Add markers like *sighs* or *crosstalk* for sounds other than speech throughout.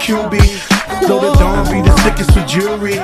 QB. So the dawn be the sickest for jury.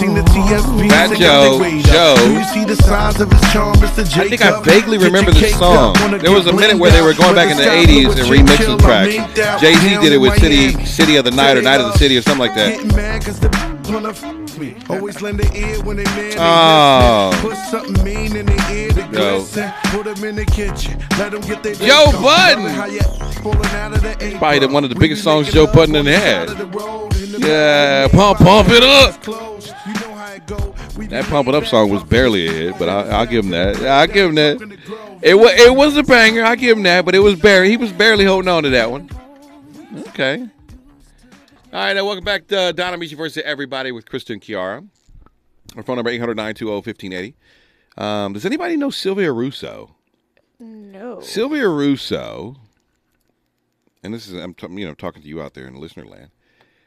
Seen the TSB. Fat Joe, Joe. Do you see the size of his charm, Mr. Jacob? I think I vaguely remember your this song. There was a minute where they were going back in the 80s and remixing tracks. I made Jay Z did it with City City of the Night or Night of the City or something like that. Getting mad 'cause the wanna f me. Always lend an ear when they man Oh. Put something mean in their ear to Yo. glisten. Put 'em in the kitchen. Let 'em get their on. Budden. It how you falling out of the apron. Probably the- one of the biggest songs Joe Budden on the had. side of the road in the Yeah, pump- pump it up. closed. You know how it go. We be That Pump It Up song was barely a hit, but. I, I'll give him that. I'll give him that. It was it was a banger. I give him that, but it was barely. He was barely holding on to that one. Okay. All right, now welcome back to Don Amiche versus everybody with Crysta and Kiara. Our phone number 800-920-1580. Um, does anybody know Sylvia Russo? No. Sylvia Russo, and this is I'm t- you know talking to you out there in listener land.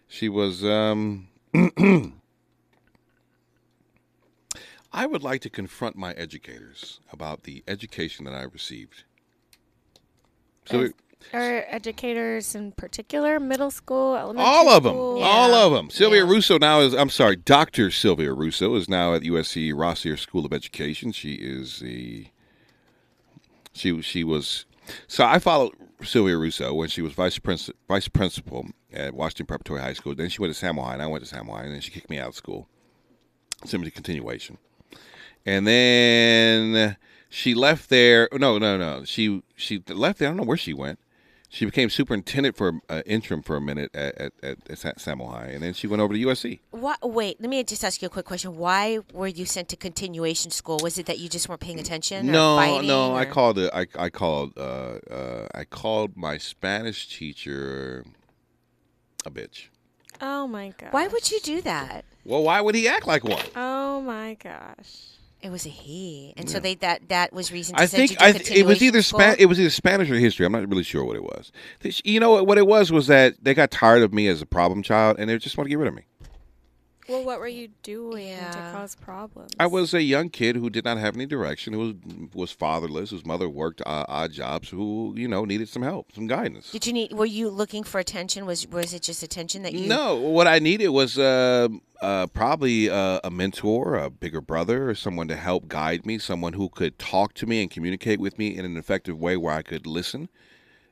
She was. Um, *clears throat* I would like to confront my educators about the education that I received. So As- Are educators in particular middle school, elementary all of them, school? all of them. Sylvia Yeah. Russo now is. I'm sorry, Doctor Sylvia Russo is now at USC Rossier School of Education. She is the. She she was. So I followed Sylvia Russo when she was vice princ- vice principal at Washington Preparatory High School. Then she went to High, and I went to High, and then she kicked me out of school. Simply continuation. And then she left there. No, no, no. She she left there. I don't know where she went. She became superintendent for uh, interim for a minute at, at, at, at Samo High, and then she went over to USC. What, wait, let me just ask you a quick question. Why were you sent to continuation school? Was it that you just weren't paying attention? or No, fighting, no. I called it. I, I called. Uh, uh, I called my Spanish teacher a bitch. Oh my god. Why would you do that? Well, why would he act like one? Oh my gosh. It was a he, and so they that that was reason to I think I, it was either? Spa- it was either Spanish or history. I'm not really sure what it was. You know? What it was was that they got tired of me as a problem child, and they just want to get rid of me. Well, what were you doing to cause problems? I was a young kid who did not have any direction, who was was fatherless, whose mother worked uh, odd jobs, who you know needed some help, some guidance. Did you need? Were you looking for attention? Was was it just attention that you? No, what I needed was uh, uh, probably uh, a mentor, a bigger brother, or someone to help guide me, someone who could talk to me and communicate with me in an effective way where I could listen.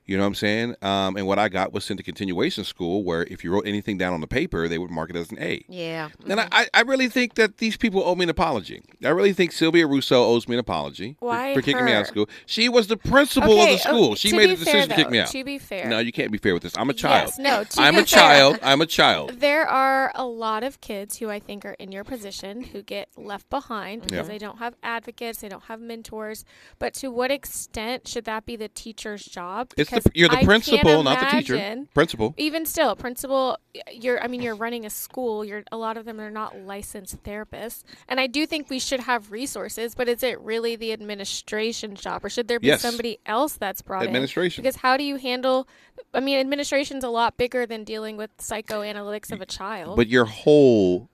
You know what I'm saying? Um, and what I got was sent to continuation school, where if you wrote anything down on the paper, they would mark it as an A. Yeah. And I, I- I really think that these people owe me an apology. I really think Sylvia Russo owes me an apology for- Why for, kicking me out of school. She was the principal Okay, of the school. oh, she made the decision fair, to kick me out. to be fair. No, you can't be fair with this. I'm a child. Yes, no, to I'm be a child. I'm a child. There are a lot of kids who I think are in your position who get left behind because Yeah. they don't have advocates, they don't have mentors. But to what extent should that be the teacher's job? It's the you're the I principal, not the teacher. Principal. Even still, principal, you're. I mean, you're running a school. You're a lot of them are not licensed therapists, and I do think we should have resources. But is it really the administration's job, or should there be Yes. somebody else that's brought in? Administration. in? Because how do you handle? I mean, administration's a lot bigger than dealing with psychoanalytics of a child. But your whole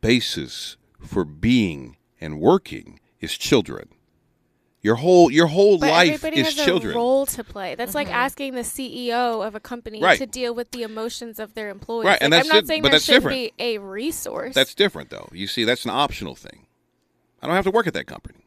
basis for being and working is children. Your whole your whole But life everybody is has children. a role to play. That's like mm-hmm. asking the CEO of a company Right. to deal with the emotions of their employees. Right, and Like, that's I'm not saying but there should different. be a resource. That's different though. You see, that's an optional thing. I don't have to work at that company.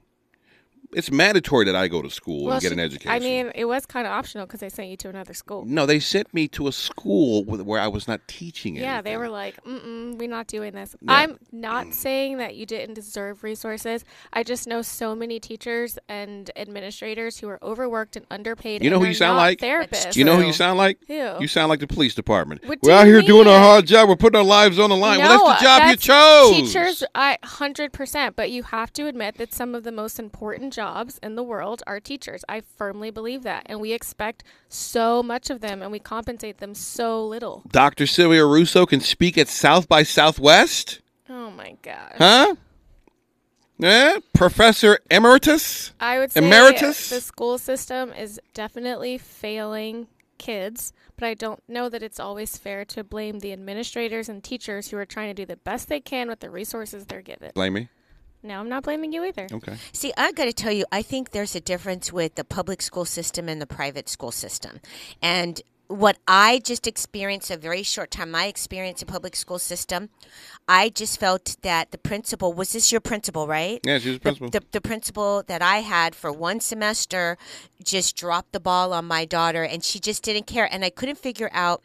It's mandatory that I go to school Well, and get she- an education. I mean, it was kind of optional because they sent you to another school. no, they sent me to a school where I was not teaching Yeah, they were like, Mm-mm, "We're not doing this." Yeah. I'm not mm. saying that you didn't deserve resources. I just know so many teachers and administrators who are overworked and underpaid. You know and who you sound like? Therapists. You know who you sound like? Who? You sound like the police department. What We're out you here doing a hard job. We're putting our lives on the line. No, well, that's the job you chose. Teachers, I hundred percent. But you have to admit that some of the most important jobs in the world are teachers. I firmly believe that, and we expect so much of them, and we compensate them so little. Dr. Sylvia Russo can speak at South by Southwest? Oh my gosh. Huh? Yeah? Professor Emeritus? I would say Emeritus? the school system is definitely failing kids, but I don't know that it's always fair to blame the administrators and teachers who are trying to do the best they can with the resources they're given. Blame me? No, I'm not blaming you either. Okay. See, I got to tell you, I think there's a difference with the public school system and the private school system. And what I just experienced a very short time, my experience in public school system, I just felt that the principal was this your principal, right? Yeah, she was The- principal. The, the, principal that I had for one semester just dropped the ball on my daughter and she just didn't care. And I couldn't figure out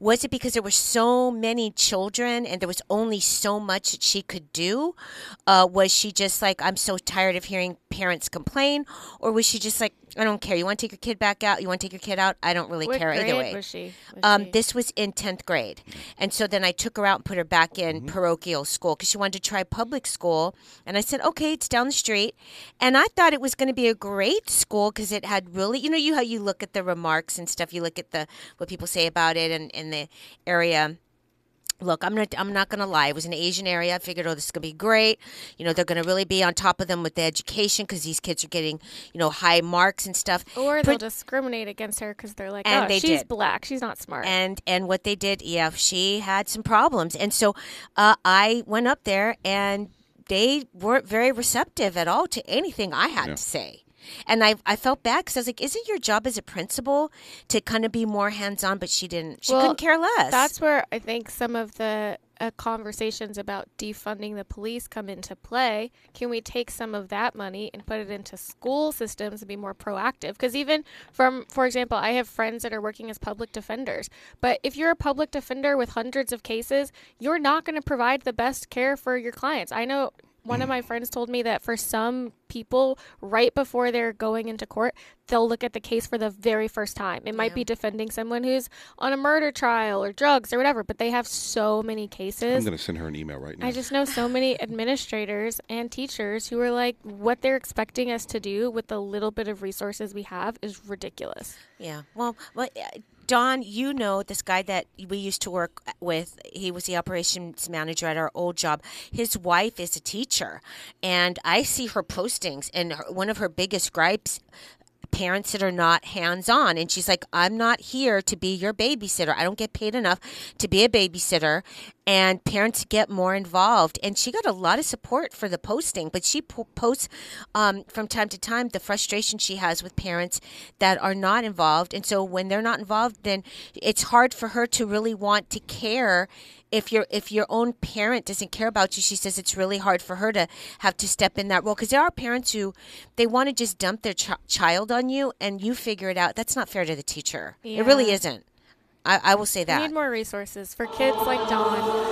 was it because there were so many children and there was only so much that she could do? Uh, was she just like, I'm so tired of hearing parents complain? Or was she just like, I don't care. You want to take your kid back out? You want to take your kid out? I don't really What care grade either way. was she? Was Um, she- this was in 10th grade. And so then I took her out and put her back in parochial school because she wanted to try public school. And I said, okay, it's down the street. And I thought it was going to be a great school because it had really, you know, you how you look at the remarks and stuff, you look at the what people say about it and in the area. Look, I'm not. I'm not gonna lie. It was an Asian area. I figured, oh, this is gonna be great. You know, they're gonna really be on top of them with the education because these kids are getting, you know, high marks and stuff. or Prin- they'll discriminate against her because they're like, And oh, they she's did. black. She's not smart. and and what they did yeah she had some problems and so uh, i went up there and they weren't very receptive at all to anything i had Yeah. to say and I, I felt bad because I was like, isn't your job as a principal to kind of be more hands on? But she didn't. She Well, couldn't care less. That's where I think some of the uh, conversations about defunding the police come into play. Can we take some of that money and put it into school systems and be more proactive? Because even from, for example, I have friends that are working as public defenders. But if you're a public defender with hundreds of cases, you're not going to provide the best care for your clients. I know one of my friends told me that for some people, right before they're going into court, they'll look at the case for the very first time. It might be defending someone who's on a murder trial or drugs or whatever, but they have so many cases. I'm going to send her an email right now. I just know so many *laughs* administrators and teachers who are like, what they're expecting us to do with the little bit of resources we have is ridiculous. Yeah. Well, uh, Don, you know this guy that we used to work with. He was the operations manager at our old job. His wife is a teacher, and I see her postings, and her, one of her biggest gripes parents that are not hands on. And she's like, I'm not here to be your babysitter. I don't get paid enough to be a babysitter. And parents get more involved. And she got a lot of support for the posting, but she po- posts um, from time to time the frustration she has with parents that are not involved. And so when they're not involved, then it's hard for her to really want to care if your if your own parent doesn't care about you she says it's really hard for her to have to step in that role. Because there are parents who they want to just dump their ch- child on you and you figure it out. That's not fair to the teacher. It really isn't. I, I will say that. We need more resources for kids like Dawn.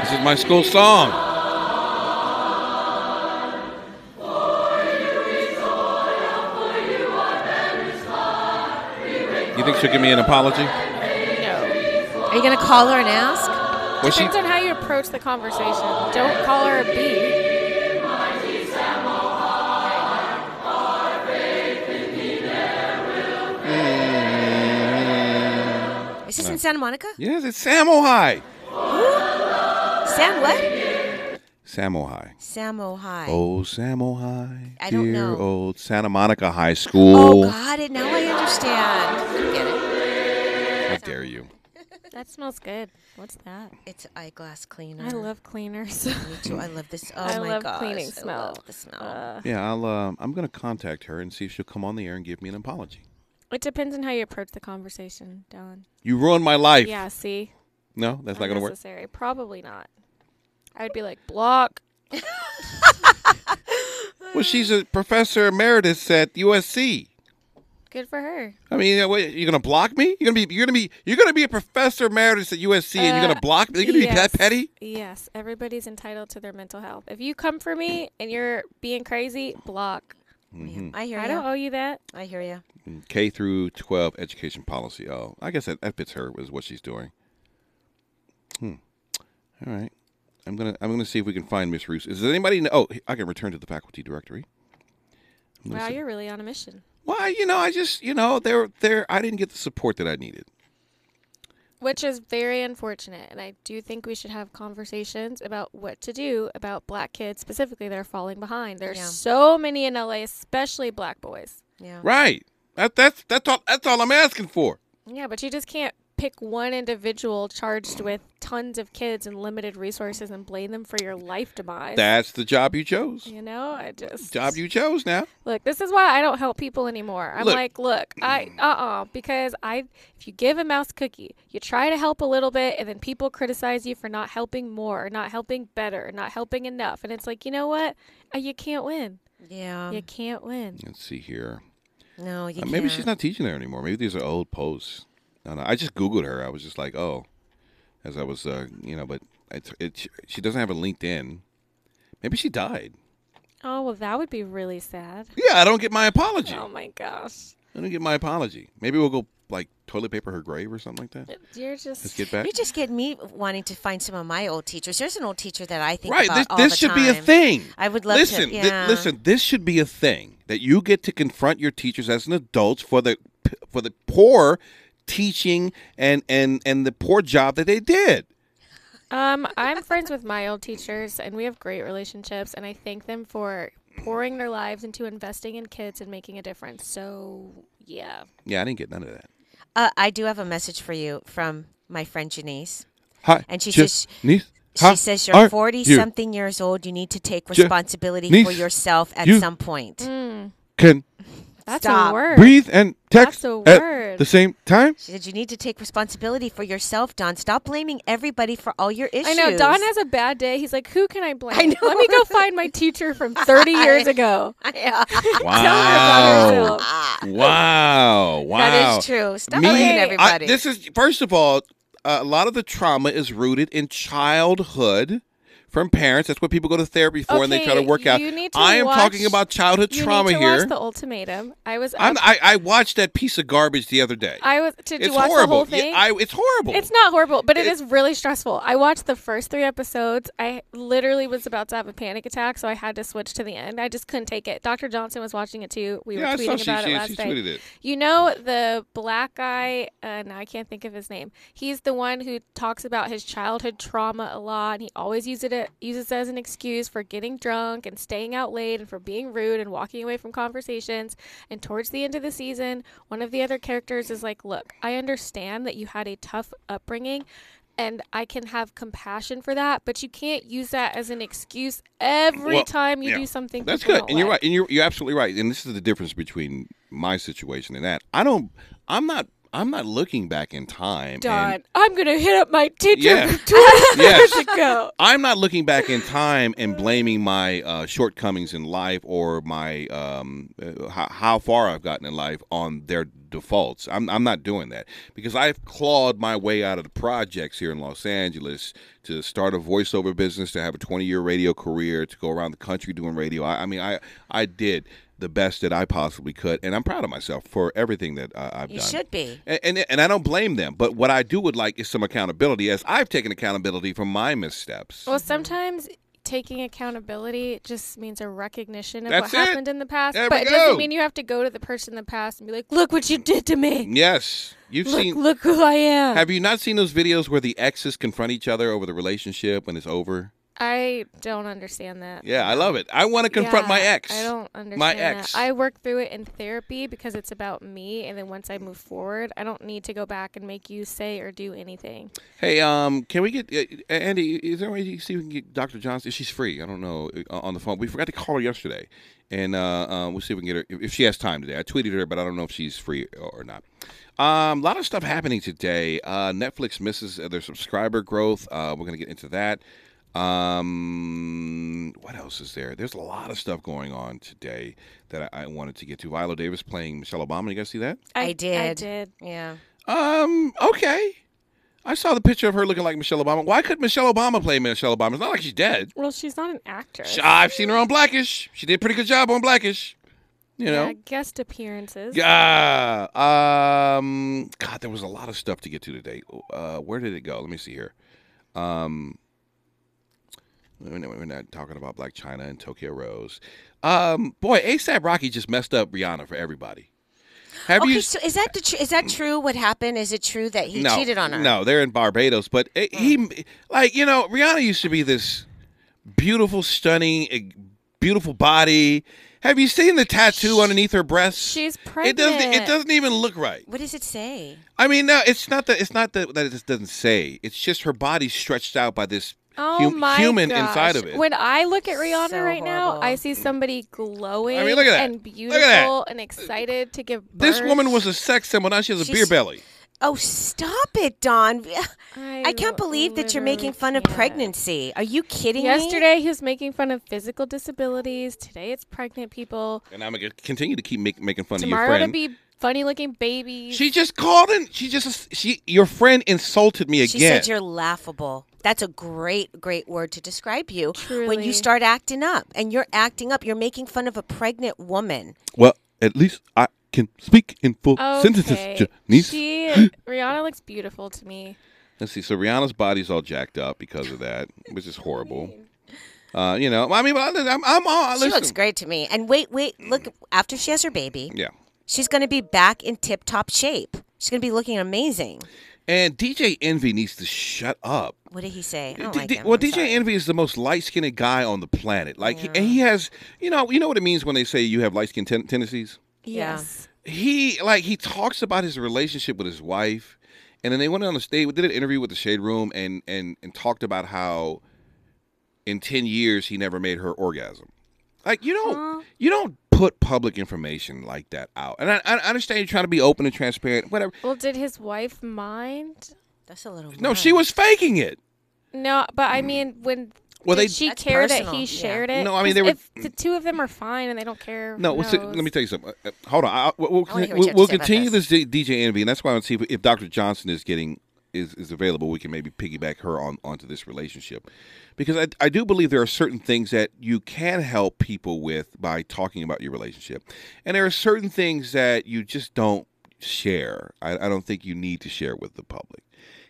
This is my school song. You think she'll give me an apology? No. are you gonna call her and ask she? Depends on how you approach the conversation. Don't call her a B. Hmm. is this in santa monica Yes, it's Samo High. sam what Samo High. samo high Oh, Samo High. I don't dear know. old Santa Monica High School. oh School. got it now i understand I get it How dare you? *laughs* That smells good. What's that? it's eyeglass cleaner I love cleaners. me too i *laughs* love this oh I my love gosh cleaning I smell. love the smell Uh, Yeah, I'll. Um, I'm going to contact her and see if she'll come on the air and give me an apology. it depends on how you approach the conversation, Don. You ruined my life. Yeah, see? No, that's not going to work. Unnecessary. Probably not. I'd be like, block. *laughs* Well, she's a professor emeritus at USC. Good for her. I mean, uh, what, you're gonna block me? You're gonna be, you're gonna be, you're gonna be a professor emeritus at USC, and you're Uh, gonna block me? You're gonna be yes. that petty? Yes, everybody's entitled to their mental health. If you come for me and you're being crazy, block. Mm-hmm. i hear I you don't owe you that. i hear you K through 12 education policy. Oh, I guess that, that fits her Is what she's doing. Hmm. All right. I'm gonna I'm gonna see if we can find Miss Roos. Is there anybody? kn- Oh, I can return to the faculty directory. Wow, see- you're really on a mission. Well, you know, I just you know there there I didn't get the support that I needed. Which is very unfortunate. And I do think we should have conversations about what to do about black kids specifically that are falling behind. There's Yeah. so many in LA, especially black boys. yeah Right. That that's that's all that's all I'm asking for. Yeah, but you just can't pick one individual charged with tons of kids and limited resources and blame them for your life demise. That's the job you chose. you know, I just Job you chose now. Look, this is why I don't help people anymore. I'm Look. like, look, I uh uh because I if you give a mouse cookie, you try to help a little bit and then people criticize you for not helping more, not helping better, not helping enough. And it's like, you know what? Uh, you can't win. Yeah. You can't win. Let's see here. No, you Uh, maybe can't. she's not teaching there anymore. Maybe these are old posts. I don't. I just googled her. I was just like, oh, as I was, uh, you know, but it's, it, she doesn't have a LinkedIn. Maybe she died. Oh, well that would be really sad. Yeah, I don't get my apology. Oh my gosh. I don't get my apology. Maybe we'll go like toilet paper her grave or something like that. You're just Let's get back. You just get me wanting to find some of my old teachers. There's an old teacher that I think Right. about This, all this the should be a thing. I would love listen, to. thi- Yeah. listen. This should be a thing that you get to confront your teachers as an adult for the for the poor teaching and and and the poor job that they did. Um, I'm friends with my old teachers, and we have great relationships, and I thank them for pouring their lives into investing in kids and making a difference. So, yeah. Yeah, I didn't get none of that. Uh, I do have a message for you from my friend Janice. Hi, And she Jen- says- niece, She how says are you're 40 you? something years old. You need to take Jen- responsibility niece, for yourself at you- some point. Mm, Can that's Stop. a word. breathe and text That's a at word. the same time. She said you need to take responsibility for yourself, Don. Stop blaming everybody for all your issues. I know Don has a bad day. He's like, "Who can I blame? I know. Let me go find my teacher from 30 years *laughs* ago." Yeah. *laughs* Wow, wow, wow. That is true. Stop Me- blaming everybody. I, this is first of all, uh, a lot of the trauma is rooted in childhood from parents. That's what people go to therapy for, and they try to Okay, work out. you need to I am watch- talking about childhood You trauma need to here. watch the ultimatum. I was. I'm, I, I watched that piece of garbage the other day. I was. Did it's you watch horrible. the whole thing? Yeah, I, it's horrible. It's not horrible, but it It- is really stressful. I watched the first three episodes. I literally was about to have a panic attack, so I had to switch to the end. I just couldn't take it. Dr. Johnson was watching it too. We yeah, were tweeting she, about she, it last night. You know the black guy, uh, now I can't think of his name. He's the one who talks about his childhood trauma a lot, and he always uses it uses it as an excuse for getting drunk and staying out late and for being rude and walking away from conversations. And towards the end of the season, one of the other characters is like, "Look, I understand that you had a tough upbringing." And I can have compassion for that, but you can't use that as an excuse every Well, time you yeah. do something. That's good, and you're right, and you're you're absolutely right. And this is the difference between my situation and that. I don't. I'm not. I'm not looking back in time. Don, I'm gonna hit up my teacher Yeah. *laughs* from 20 *laughs* Yes. years ago. I'm not looking back in time and blaming my uh, shortcomings in life or my um, uh, how, how far I've gotten in life on their defaults. I'm, I'm not doing that because I've clawed my way out of the projects here in Los Angeles to start a voiceover business, to have a 20 year radio career, to go around the country doing radio. I, I mean, I I did the best that I possibly could, and I'm proud of myself for everything that uh, I've you done. You should be. And, and and I don't blame them, but what I do would like is some accountability, as I've taken accountability for my missteps. Well, sometimes taking accountability just means a recognition of That's what it. happened in the past, There but we it doesn't mean you have to go to the person in the past and be like, "Look what you did to me. yes, you've Look, seen. look who I am." Have you not seen those videos where the exes confront each other over the relationship when it's over? I don't understand that. Yeah, I love it. I want to confront my ex. I don't understand My that. ex. I work through it in therapy because it's about me, and then once I move forward, I don't need to go back and make you say or do anything. Hey, um, can we get uh, Andy? Is there a way you see if we can get Dr. Johnson? She's free. I don't know uh, on the phone. We forgot to call her yesterday, and uh, uh, we'll see if we can get her if- she has time today. I tweeted her, but I don't know if she's free or not. Um, a lot of stuff happening today. Uh, Netflix misses uh, their subscriber growth. Uh, we're gonna get into that. Um, what else is there? There's a lot of stuff going on today that I, I wanted to get to. Viola Davis playing Michelle Obama. You guys see that? I I did. I did. Yeah. Um, okay. I saw the picture of her looking like Michelle Obama. Why could Michelle Obama play Michelle Obama? It's not like she's dead. Well, she's not an actress. Sh- I've seen her on Blackish. She did a pretty good job on Blackish. You Yeah, know? guest appearances. Yeah. Um, God, there was a lot of stuff to get to today. Uh, where did it go? Let me see here. Um, we're not, talking about Blac Chyna and Tokyo Rose. Um, boy, ASAP Rocky just messed up Rihanna for everybody. Have Okay, you so is that tr- is that true? What happened? Is it true that he no, cheated on her? No, they're in Barbados, but it, he, like you know, Rihanna used to be this beautiful, stunning, eh, beautiful body. Have you seen the tattoo underneath her breast? She's It pregnant. doesn't. It doesn't even look right. What does it say? I mean, no, it's not that. It's not that that it just doesn't say. It's just her body stretched out by this Oh hum- my human gosh. inside of it. When I look at Rihanna So right now. I see somebody glowing I mean, look at that. and Look at that. beautiful and excited to give birth. this woman was a sex symbol. Now she has a beer belly. Oh, stop it, Don. *laughs* I, I can't believe that you're making fun of can't. pregnancy. Are you kidding me? Yesterday he was making fun of physical disabilities. Today it's pregnant people. And I'm gonna continue to keep make, making fun of your friend. Tomorrow it'll friend. be funny looking babies. she just called in. She just she your friend insulted me again. She again. said you're laughable. That's a great, great word to describe you. When you start acting up, and you're acting up, you're making fun of a pregnant woman. well, at least I can speak in full okay. sentences, Janice. She *gasps* Rihanna looks beautiful to me. Let's see. So Rihanna's body's all jacked up because of that, which is *laughs* horrible. Uh, you know, I mean, I'm, I'm, I'm all. She looks great to me. And wait, wait, look. After she has her baby, Yeah. she's going to be back in tip-top shape. She's going to be looking amazing. And DJ Envy needs to shut up. What did he say? I don't D- like D- well, I'm DJ sorry. Envy is the most light skinned guy on the planet. Like, he, and he has, you know, you know what it means when they say you have light skinned ten- tendencies. Yeah. Yes. He like he talks about his relationship with his wife, and then they went on the stage, did an interview with the Shade Room, and and and talked about how in ten years he never made her orgasm. Like you don't you don't put public information like that out. And I, I understand you're trying to be open and transparent, whatever. Well, did his wife mind? That's a little. No, much. she was faking it. No, but I mean, when Well, did they- she That's care that personal, he yeah. shared it? No, I mean they were- If the two of them are fine and they don't care. No, who what's let me tell you something. Uh, uh, hold on, I, we'll, we'll, I wanna hear what you we'll, we'll continue this. this DJ Envy, and that's why I want to see if, if Dr. Johnson is getting is, is available. We can maybe piggyback her on onto this relationship, because I, I do believe there are certain things that you can help people with by talking about your relationship, and there are certain things that you just don't share. I, I don't think you need to share with the public,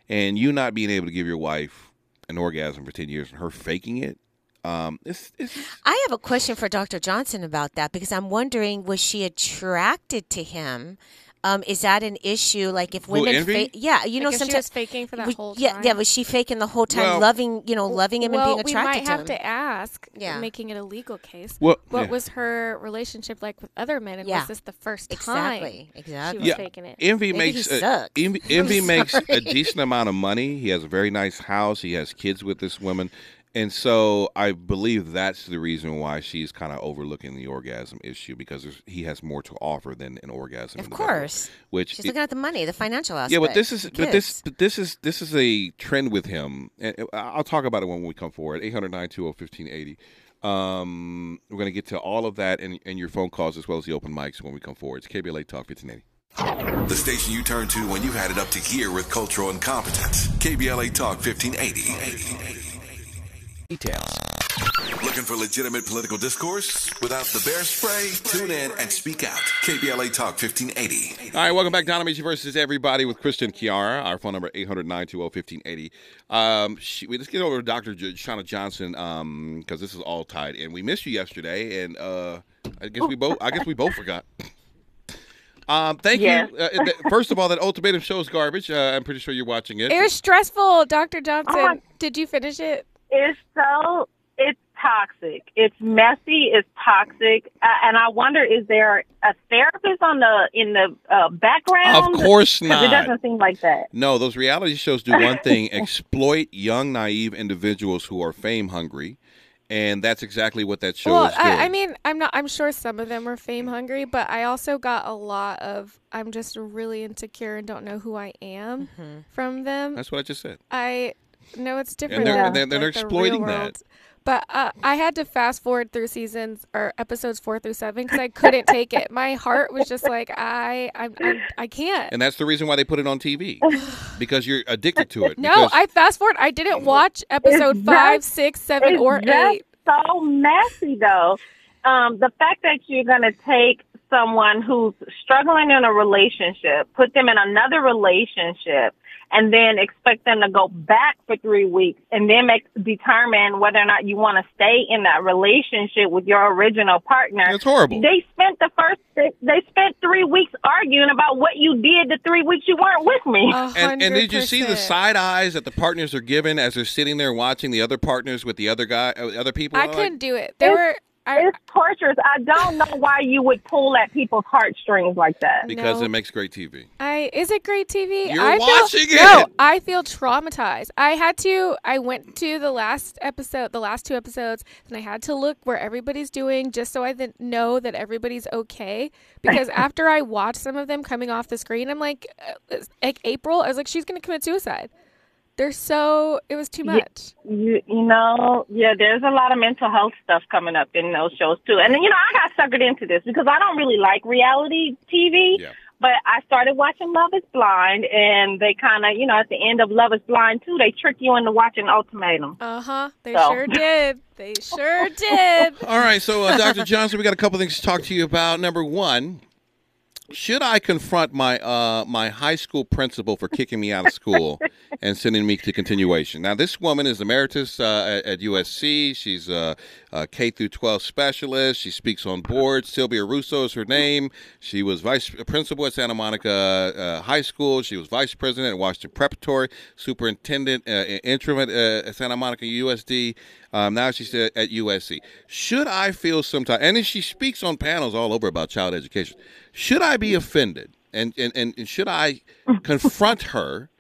and you not being able to give your wife an orgasm for ten years and her faking it. Um, it's, it's I have a question for Dr. Johnson about that because I'm wondering was she attracted to him? Um, is that an issue? Like if Who, women, Envy? fa- yeah, you know, Like, if she sometimes was faking for that was- whole yeah, time. yeah, yeah, was she faking the whole time, Well- loving, you know, loving him well, and being attracted to him? we might have to ask, Yeah. making it a legal case. Well, what yeah. was her relationship like with other men, and Yeah. was this the first time Exactly, she exactly. was Yeah. faking it? Envy Maybe makes he a. Envy, *laughs* Envy makes a decent amount of money. He has a very nice house. He has kids with this woman, and so I believe that's the reason why she's kind of overlooking the orgasm issue because there's, he has more to offer than an orgasm. Of in the bedroom, course. which She's it- looking at the money, the financial aspect. yeah, but this is the but this kids. but this is this is a trend with him. And I'll talk about it when we come forward. 800-920-1580. Um, we're going to get to all of that and, and your phone calls as well as the open mics when we come forward. It's KBLA Talk 1580. The station you turn to when you've had it up to here with cultural incompetence. KBLA Talk 1580. Details. Looking for legitimate political discourse without the bear spray? Tune in and speak out. KBLA Talk 1580. All right, welcome back. Don Amiche versus everybody with Kristen Kiara. Our phone number 800-920-1580. Um, she, we, let's get over to Dr. J- Shauna Johnson because this is all tied in. We missed you yesterday, and uh, I guess we both. I guess we both forgot. Um, thank Yes. you. Uh, th- first of all, that ultimatum show is garbage. Uh, I'm pretty sure you're watching it. It was stressful, Dr. Johnson. Oh my- Did you finish it? It's so it's toxic. It's messy. It's toxic. Uh, and I wonder, is there a therapist on the in the uh, background? Of course not. It doesn't seem like that. No, those reality shows do one thing: *laughs* exploit young, naive individuals who are fame hungry, and that's exactly what that show well, is doing. I, I mean, I'm not. I'm sure some of them are fame hungry, but I also got a lot of. I'm just really insecure and don't know who I am Mm-hmm. from them. that's what I just said. I know it's different. they're- than, they're- they're like, exploiting real that. But uh, I had to fast forward through seasons or episodes four through seven because I couldn't take it. My heart was just like I, I'm, I'm I can't. And that's the reason why they put it on TV *sighs* because you're addicted to it. No, I fast forward. I didn't watch episode It's five, just- six, seven, It's or just eight. so messy, though. Um, the fact that you're going to take someone who's struggling in a relationship, put them in another relationship, and then expect them to go back for three weeks and then make determine whether or not you want to stay in that relationship with your original partner. That's horrible. They spent the first they spent three weeks arguing about what you did the three weeks you weren't with me. A and, and did you see the side eyes that the partners are given as they're sitting there watching the other partners with the other guy, uh, other people? I couldn't do it. There were I, It's torturous. I don't know why you would pull at people's heartstrings like that. because No. it makes great TV. I is it great TV? You're I watching feel, No! I feel traumatized. I had to. I went to the last episode, the last two episodes, and I had to look where everybody's doing just so I th- know that everybody's okay. Because *laughs* after I watched some of them coming off the screen, I'm like, uh, it's- like April, I was like, she's gonna commit suicide. They're so. It was too Yeah. much. You, you know, yeah, there's a lot of mental health stuff coming up in those shows too. And then, you know, I got suckered into this because I don't really like reality TV. Yeah. But I started watching Love is Blind and they kind of, you know, at the end of Love is Blind too, they trick you into watching Ultimatum. Uh huh. They So. sure did. They sure *laughs* did. All right, so uh, Dr. Johnson, we got a couple things to talk to you about. Number one, should I confront my uh, my high school principal for kicking me out of school *laughs* and sending me to continuation? Now, this woman is emeritus uh, at, at USC. She's a, a K through 12 specialist. She speaks on boards. Sylvia Russo is her name. She was vice principal at Santa Monica uh, High School. She was vice president at Washington Preparatory, superintendent uh, interim at, uh, at Santa Monica USD. Um, now she's at, at USC. Should I feel some type, and she speaks on panels all over about child education. Should I be offended, and and, and should I confront *laughs* her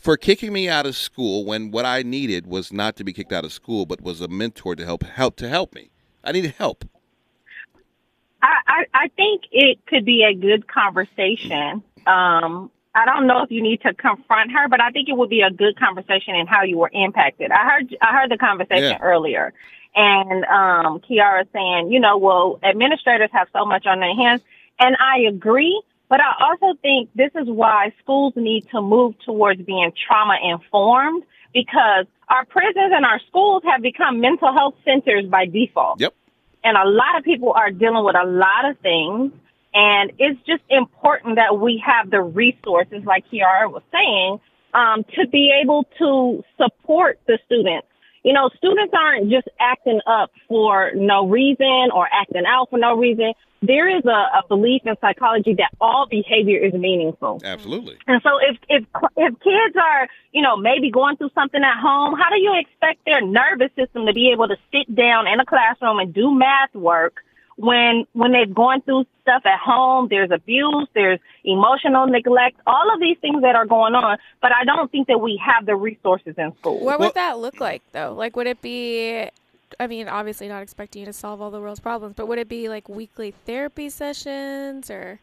for kicking me out of school when what I needed was not to be kicked out of school, but was a mentor to help help to help me? I needed help. I, I, I think it could be a good conversation. Um, I don't know if you need to confront her, but I think it would be a good conversation in how you were impacted. I heard I heard the conversation Yeah. earlier, and um, Kiara saying, you know, well, administrators have so much on their hands, and I agree. But I also think this is why schools need to move towards being trauma informed because our prisons and our schools have become mental health centers by default Yep. and a lot of people are dealing with a lot of things. And it's just important that we have the resources, like Kiara was saying, um, to be able to support the students. You know, students aren't just acting up for no reason or acting out for no reason. There is a, a belief in psychology that all behavior is meaningful. Absolutely. And so if, if, if kids are, you know, maybe going through something at home, how do you expect their nervous system to be able to sit down in a classroom and do math work when, when they're going through stuff at home? There's abuse, there's emotional neglect, all of these things that are going on. But I don't think that we have the resources in school. What would that look like, though? Like, would it be? I mean, obviously, not expecting you to solve all the world's problems, but would it be like weekly therapy sessions or?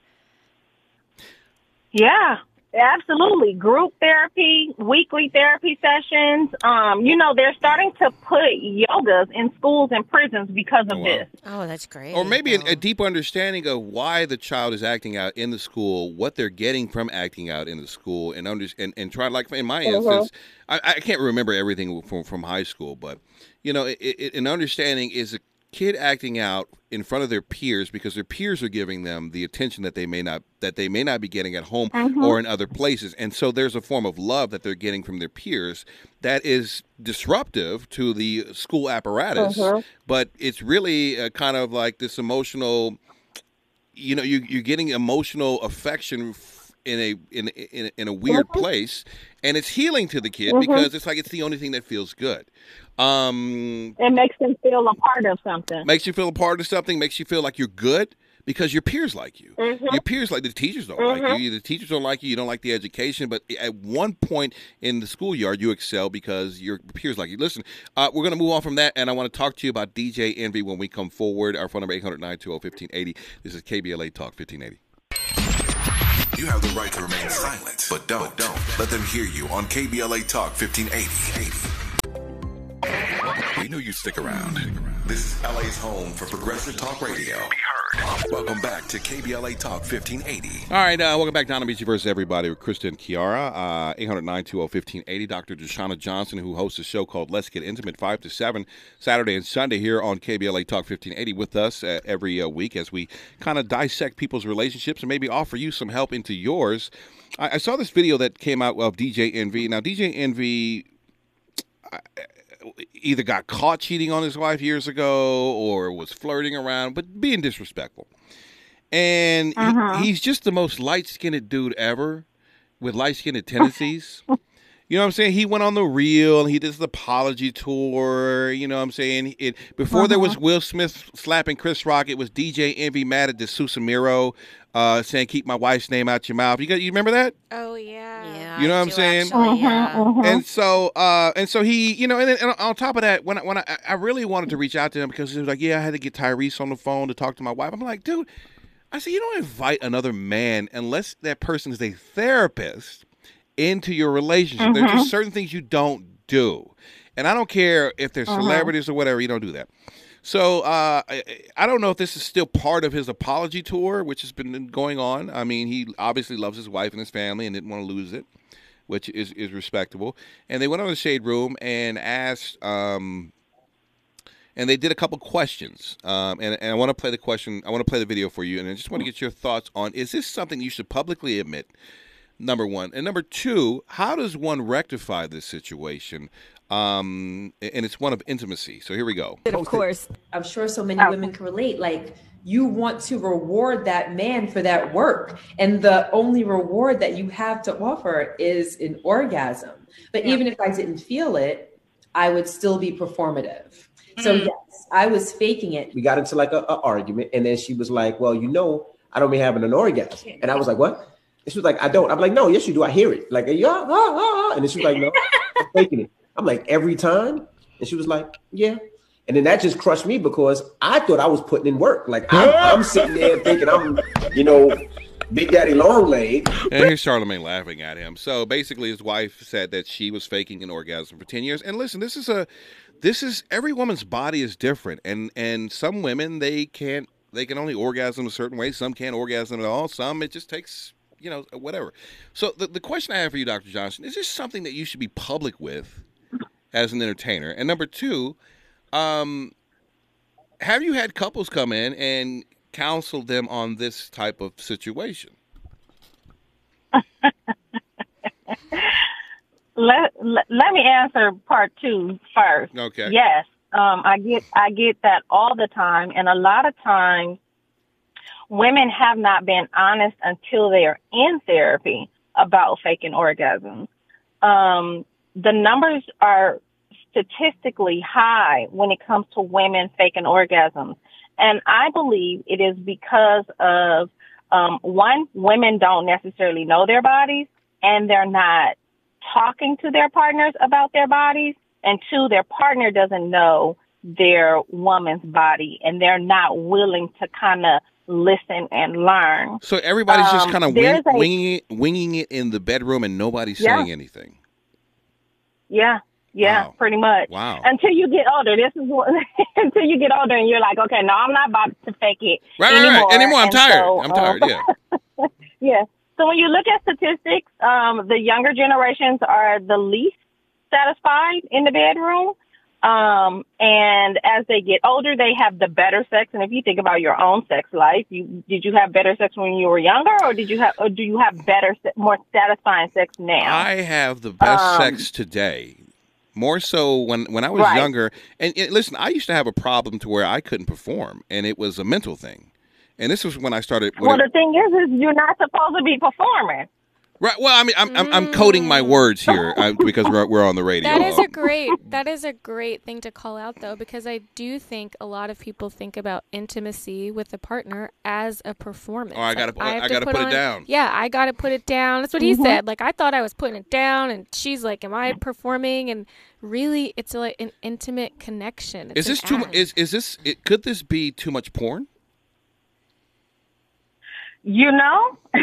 Yeah, absolutely. Group therapy, weekly therapy sessions. Um, you know, they're starting to put yogas in schools and prisons because of Oh, wow. this. Oh, that's great. Or maybe a, a deep understanding of why the child is acting out in the school, what they're getting from acting out in the school, and under, and, and try like in my instance, I, I can't remember everything from from high school, but you know, it, it, an understanding is a kid acting out in front of their peers because their peers are giving them the attention that they may not that they may not be getting at home mm-hmm. or in other places. And so there's a form of love that they're getting from their peers that is disruptive to the school apparatus mm-hmm. but it's really uh, kind of like this emotional you know you, you're getting emotional affection in a in in, in a weird mm-hmm. place and it's healing to the kid because it's like it's the only thing that feels good um It makes them feel a part of something. makes you feel a part of something makes you feel like you're good because your peers like you. Your peers like the teachers don't like you the teachers don't like you. You don't like the education but at one point in the schoolyard you excel because your peers like you. Listen uh, we're going to move on from that and i want to talk to you about dj envy when we come forward. Our phone number 800-920-1580 this is kbla talk 1580 You have the right to remain silent, but don't, don't. Let them hear you on KBLA Talk 1580. We knew you'd stick around. This is LA's home for progressive talk radio. Be heard. Welcome back to KBLA Talk 1580. All right, uh, welcome back Don Amiche versus Everybody with Crysta and Kiara. Uh, 800-920-1580. Dr. Jeshana Johnson, who hosts a show called Let's Get Intimate, 5 to 7, Saturday and Sunday here on KBLA Talk 1580 with us uh, every uh, week as we kind of dissect people's relationships and maybe offer you some help into yours. I, I saw this video that came out of DJ Envy. Now, DJ Envy either got caught cheating on his wife years ago or was flirting around, but being disrespectful. And he- uh-huh. he's just the most light skinned dude ever with light skinned tendencies. *laughs* You know what I'm saying? He went on the reel and he did his apology tour. You know what I'm saying? It, before there Uh-huh. was Will Smith slapping Chris Rock, it was DJ Envy mad at DeSousa Miro uh, saying, keep my wife's name out your mouth. You got, you remember that? Oh yeah. Yeah, You know I what I'm saying? actually, yeah. And so, uh, and so he, you know, and, then, and on top of that, when I, when I, I really wanted to reach out to him because he was like, yeah, I had to get Tyrese on the phone to talk to my wife. I'm like, dude, I said, you don't invite another man unless that person is a therapist into your relationship. There's just certain things you don't do, and I don't care if they're celebrities or whatever. You don't do that. So uh, I, I don't know if this is still part of his apology tour, which has been going on. I mean, he obviously loves his wife and his family and didn't want to lose it which is, is respectable. And they went on the shade room and asked, um, and they did a couple questions. Um, and, and I want to play the question. I want to play the video for you, and I just want to get your thoughts on: Is this something you should publicly admit? Number one, and number two, how does one rectify this situation? Um, and it's one of intimacy. So here we go. of course. I'm sure so many women can relate. Like you want to reward that man for that work, and the only reward that you have to offer is an orgasm. But even if I didn't feel it, I would still be performative. So yes, I was faking it. we got into like a, a argument, and then she was like, "Well, you know, I don't be having an orgasm," and I was like, "What?" And she was like, "I don't." I'm like, "No, yes, you do. I hear it." Like, yeah, ah, ah, ah. and then she was like, "No, I'm faking it." I'm like, "Every time," and she was like, "Yeah." And then that just crushed me because I thought I was putting in work. Like I'm, I'm sitting there thinking I'm, you know, Big Daddy Long Leg. And here's Charlemagne laughing at him. So basically, his wife said that she was faking an orgasm for ten years. And listen, this is a, this is every woman's body is different, and and some women they can't, they can only orgasm a certain way. Some can't orgasm at all. Some it just takes, you know, whatever. So the the question I have for you, Doctor Johnson, is this something that you should be public with as an entertainer? And number two, um, have you had couples come in and counsel them on this type of situation? *laughs* let, let let me answer part two first. Okay. Yes, um, I get I get that all the time, and a lot of times women have not been honest until they are in therapy about faking orgasms. Um, the numbers are statistically high when it comes to women faking orgasms, and I believe it is because of um, one, women don't necessarily know their bodies, and they're not talking to their partners about their bodies, and two, their partner doesn't know their woman's body, and they're not willing to kind of listen and learn. So everybody's just Um, kind of wing, a- winging it, winging it in the bedroom, and nobody's Yeah. saying anything. Yeah, yeah, Wow. pretty much. Wow. Until you get older, this is what. *laughs* until you get older, and you're like, okay, no, I'm not about to fake it Right, right, anymore. right. Anymore, I'm And tired. so, I'm um, tired. Yeah. *laughs* Yeah. So when you look at statistics, um, the younger generations are the least satisfied in the bedroom. Um, and as they get older, they have the better sex. And if you think about your own sex life, you did you have better sex when you were younger, or did you have, or do you have better, more satisfying sex now? I have the best Um, sex today. More so when when I was Right. younger. And, and listen, I used to have a problem to where I couldn't perform, and it was a mental thing. And this was when I started. when well, it- the thing is, is you're not supposed to be performing. Right. Well, I mean, I'm I'm, I'm coding my words here uh, *laughs* because we're we're on the radio. That is a great that is a great thing to call out though because I do think a lot of people think about intimacy with a partner as a performance. Oh, I gotta- Like, I have to gotta put it on- down. Yeah, I got to put it down. That's what he said. Like I thought I was putting it down and she's like, "Am I performing?" And really it's like an intimate connection. It's is this too? mu- Is is this? It, could this be too much porn? You know, *laughs*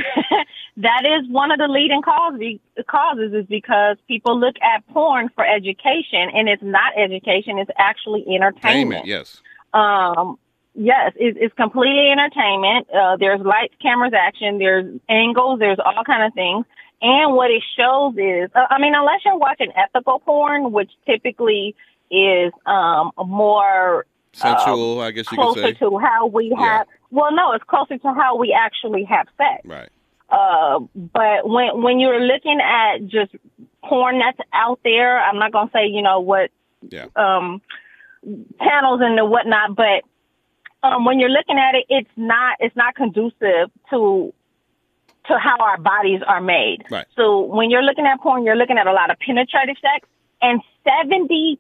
that is one of the leading causes, causes is because people look at porn for education and it's not education, it's actually entertainment. Entertainment, yes. Um, yes, it, it's completely entertainment. Uh, there's lights, cameras, action, there's angles, there's all kind of things. And what it shows is, uh, I mean, unless you're watching ethical porn, which typically is, um, more Sensual, I guess you could say. closer to how we Yeah. have, well, no, it's closer to how we actually have sex. Right. Uh, but when when you're looking at just porn that's out there, I'm not gonna say you know what Yeah. um, panels and the whatnot, but um, when you're looking at it, it's not it's not conducive to to how our bodies are made. Right. So when you're looking at porn, you're looking at a lot of penetrative sex, and 70%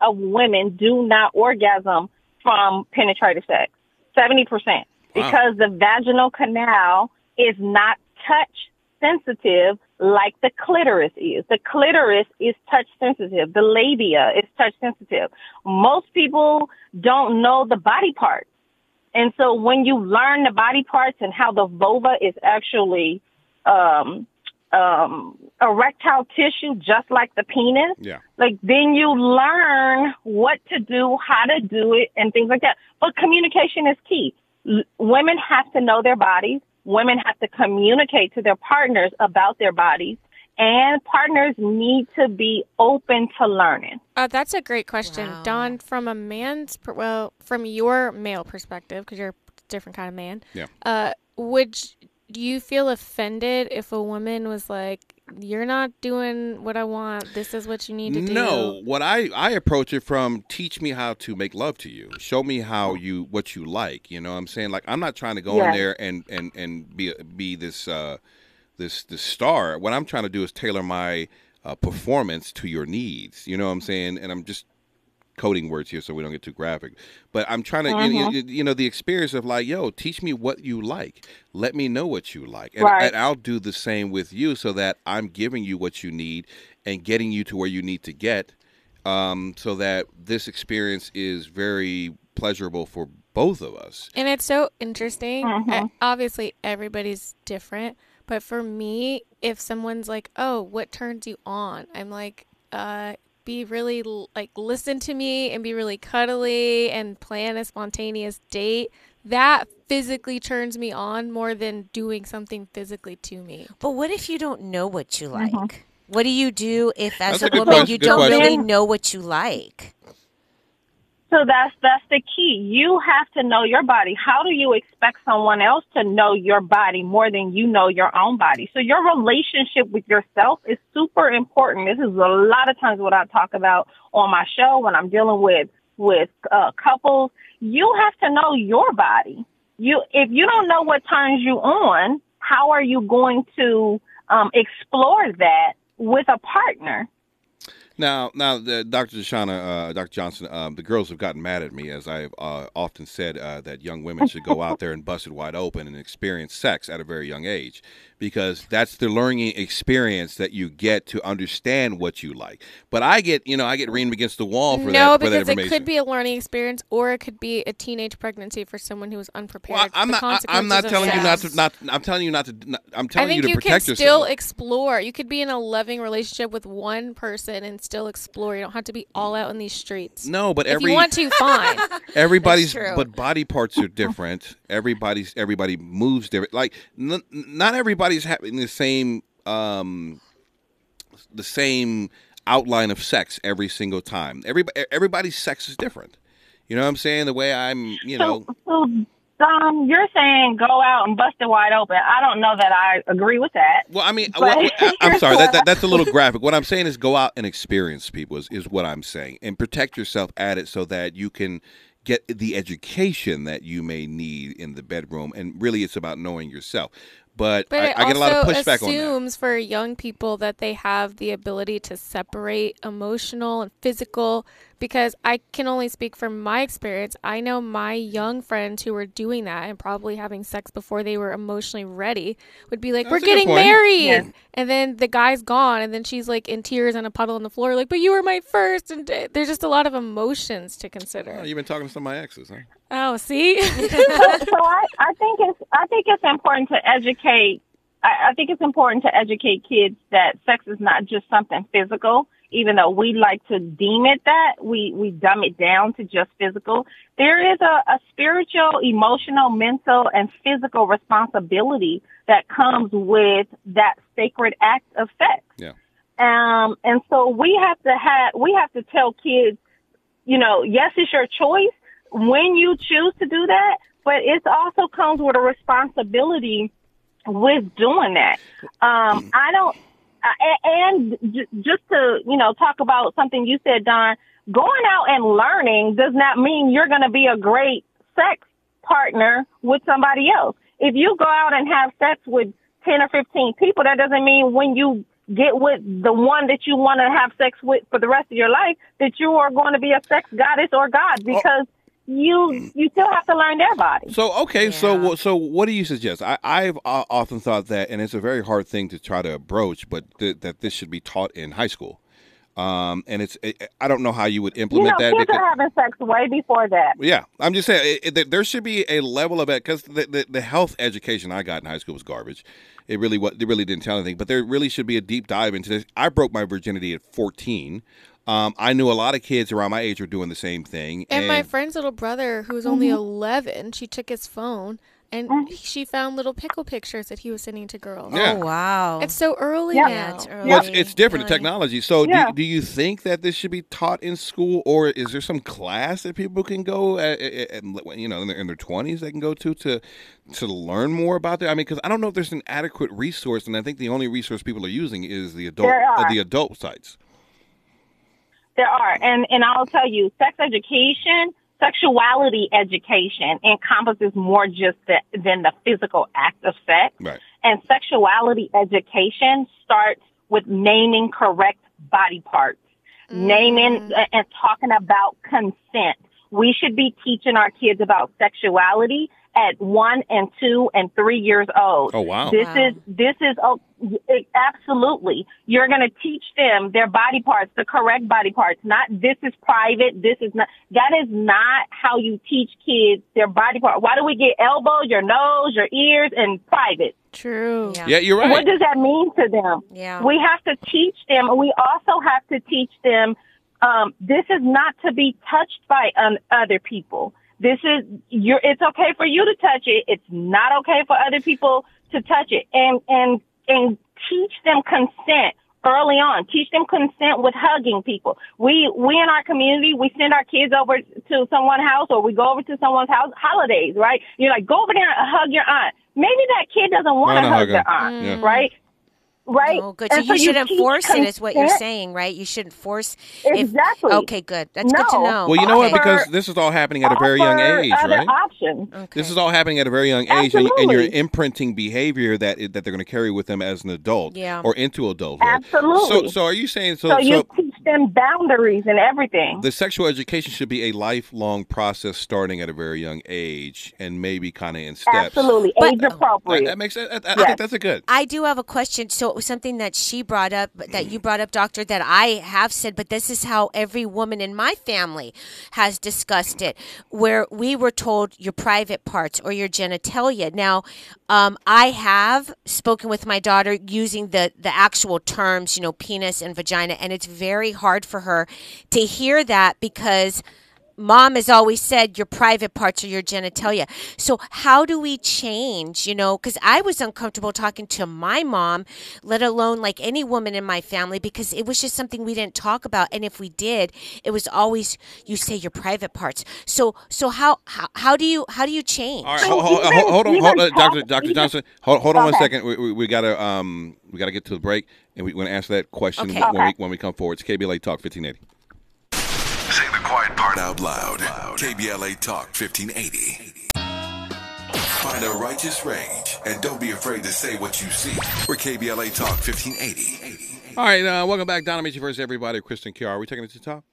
of women do not orgasm from penetrative sex. 70%. Because the vaginal canal is not touch sensitive like the clitoris is. The clitoris is touch sensitive. The labia is touch sensitive. Most people don't know the body parts. And so when you learn the body parts and how the vulva is actually um, um, erectile tissue, just like the penis, Yeah. like then you learn what to do, how to do it, and things like that. But communication is key. L- women have to know their bodies. Women have to communicate to their partners about their bodies, and partners need to be open to learning. Uh, that's a great question, Wow. Don. From a man's, per- well, from your male perspective, because you're a different kind of man. Yeah. Uh, would y- do you feel offended if a woman was like, "You're not doing what I want. This is what you need to do"? No, what I I approach it from teach me how to make love to you. Show me how you what you like. You know what I'm saying? Like I'm not trying to go in there and and and be be this uh this this star. What I'm trying to do is tailor my uh, performance to your needs. You know what I'm saying? And I'm just coding words here so we don't get too graphic. But I'm trying to, you, you, you know, the experience of like, yo, teach me what you like. Let me know what you like. And, Right. and I'll do the same with you so that I'm giving you what you need and getting you to where you need to get um, so that this experience is very pleasurable for both of us. And it's so interesting. Mhm. Uh, obviously, everybody's different. But for me, if someone's like, "Oh, what turns you on?" I'm like, uh, "Be really like listen to me and be really cuddly and plan a spontaneous date." That physically turns me on more than doing something physically to me. But what if you don't know what you mm-hmm. like? What do you do if, as That's a, a woman, question- you don't question. really know what you like? So that's that's the key. You have to know your body. How do you expect someone else to know your body more than you know your own body? So your relationship with yourself is super important. This is a lot of times what I talk about on my show when I'm dealing with with uh, couples. You have to know your body. You if you don't know what turns you on, how are you going to um, explore that with a partner? Now, now, the, Dr. Jeshana, uh, Dr. Johnson, um, the girls have gotten mad at me as I've uh, often said uh, that young women should go out *laughs* there and bust it wide open and experience sex at a very young age because that's the learning experience that you get to understand what you like. But I get, you know, I get reamed against the wall for no, that. that because it could be a learning experience, or it could be a teenage pregnancy for someone who is unprepared. Well, I'm not. I, I'm not telling you not to. Not. I'm telling you not to. Not, I'm telling you to protect yourself. I think you can still explore. You could be in a loving relationship with one person and still explore. You don't have to be all out in these streets. no, but if every you want to, fine. *laughs* everybody's true. but body parts are different everybody's everybody moves different like n- not everybody's having the same um the same outline of sex every single time. Everybody everybody's sex is different. You know what i'm saying? The way i'm you know. So, so um, you're saying go out and bust it wide open. I don't know that I agree with that. well i mean well, I- *laughs* i'm sorry. That, that that's a little *laughs* graphic. What i'm saying is go out and experience people is, is what i'm saying. And protect yourself at it so that you can get the education that you may need in the bedroom. And really it's about knowing yourself but, But I, I get a lot of pushback on that assumes for young people that they have the ability to separate emotional and physical. Because I can only speak from my experience. I know my young friends who were doing that and probably having sex before they were emotionally ready would be like, That's "We're getting point. married," Yeah. and then the guy's gone, and then she's like in tears and a puddle on the floor, like, "But you were my first. And uh, there's just a lot of emotions to consider. Oh, you've been talking to some of my exes huh Oh, see. *laughs* so, so I, I think it's I think it's important to educate. I, I think it's important to educate kids that sex is not just something physical. Even though we like to deem it that, we we dumb it down to just physical. There is a, a spiritual, emotional, mental, and physical responsibility that comes with that sacred act of sex. yeah Um, and so we have to have, we have to tell kids, you know, yes, it's your choice when you choose to do that, but it also comes with a responsibility with doing that. Um, I don't, Uh, I- and j- just to, you know, talk about something you said, Don, going out and learning does not mean you're going to be a great sex partner with somebody else. If you go out and have sex with 10 or 15 people, that doesn't mean when you get with the one that you want to have sex with for the rest of your life that you are going to be a sex goddess or god oh. because you you still have to learn their body. So okay, so Yeah. wh- so what do you suggest? I, I've uh, often thought that, and it's a very hard thing to try to broach, but th- that this should be taught in high school. Um, and it's I I don't know how you would You implement know, that. kids because- are having sex way before that. yeah, I'm just saying it, it, there should be a level of it because the, the the health education I got in high school was garbage. It really what it really didn't tell anything, but there really should be a deep dive into this. I broke my virginity at 14. Um, I knew a lot of kids around my age were doing the same thing. And my friend's little brother, who was only 11, she took his phone and she found little pickle pictures that he was sending to girls. Yeah. Oh wow. It's so early Yeah. now. It's early. Well, it's, it's different the technology. So, Yeah. do, do you think that this should be taught in school, or is there some class that people can go, at, at, at- you know, in their in their twenties, they can go to to to learn more about that? I mean, because I don't know if there's an adequate resource, and I think the only resource people are using is the adult uh, the adult sites. There are, and and I'll tell you, sex education, sexuality education encompasses more just the, than the physical act of sex. Right. And sexuality education starts with naming correct body parts, naming uh, and talking about consent. We should be teaching our kids about sexuality at one and two and three years old. Oh, wow. This Wow. is this is oh, it- absolutely. You're going to teach them their body parts, the correct body parts. Not this is private. This is not. That is not how you teach kids their body part. Why do we get elbow, your nose, your ears, and private? True. Yeah. Yeah, you're right. What does that mean to them? Yeah. We have to teach them, and we also have to teach them um, this is not to be touched by um, other people. This is you're. It's okay for you to touch it. It's not okay for other people to touch it, and and and teach them consent early on. Teach them consent with hugging people. We we in our community we send our kids over to someone's house or we go over to someone's house holidays. Right? You're like go over there and hug your aunt. Maybe that kid doesn't want to hug hug their aunt. Yeah. Right? Right? Oh, good. So you so shouldn't teach force it, is what you're saying, right? You shouldn't force. if- Exactly. okay, good. That's good to know. Well, you know what? Okay. Offer- Because this is all happening at a very young Offer age, other right? options. Okay. This is all happening at a very young age, and, and you're imprinting behavior that that they're going to carry with them as an adult, Yeah. or into adulthood. Absolutely. So, so are you saying so? So, so you teach them boundaries and everything. the sexual education should be a lifelong process starting at a very young age and maybe kind of in steps. Absolutely, But- age That, appropriate. that makes sense. I, I Yes. think that's a good. I do have a question. So was something that she brought up, that you brought up, doctor, that I have said, but this is how every woman in my family has discussed it, where we were told your private parts or your genitalia. Now, um, I have spoken with my daughter using the the actual terms, you know, penis and vagina, and it's very hard for her to hear that because mom has always said your private parts are your genitalia. So how do we change, you know, cuz I was uncomfortable talking to my mom, let alone like any woman in my family because it was just something we didn't talk about and if we did, it was always you say your private parts. So so how how, how do you how do you change? All right, So hold, hold, hold, hold on, hold on, Doctor Doctor Johnson. Hold, hold on one Okay. second. We, we, we gotta um we gotta get to the break, and we're gonna ask that question Okay. when we when we come forward. It's KBLA Talk 1580. Part out loud. KBLA Talk 1580. Find a righteous rage and don't be afraid to say what you see. We're KBLA Talk 1580. All right, uh, welcome back, Don Amiche versus everybody. Crysta and Kiara, are we taking it to the top?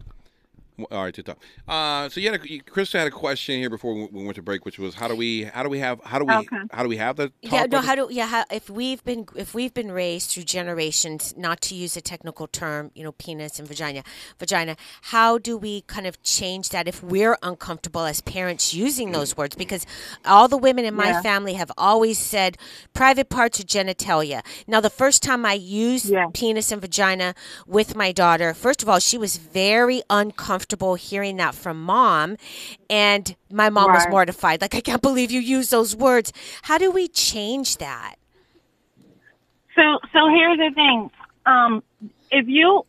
All right, to the. Uh, so you had a, Crysta had a question here before we we went to break, which was how do we how do we have how do we Okay. how do we have the talk yeah, no. How do yeah? How, if we've been if we've been raised through generations not to use a technical term, you know, penis and vagina, vagina. How do we kind of change that if we're uncomfortable as parents using those words? Because all the women in my Yeah. family have always said private parts are genitalia. Now, the first time I used Yeah. penis and vagina with my daughter, first of all, she was very uncomfortable hearing that from mom, and my mom was mortified. Like, I can't believe you use those words. How do we change that? So, so here's the thing. Um, if you,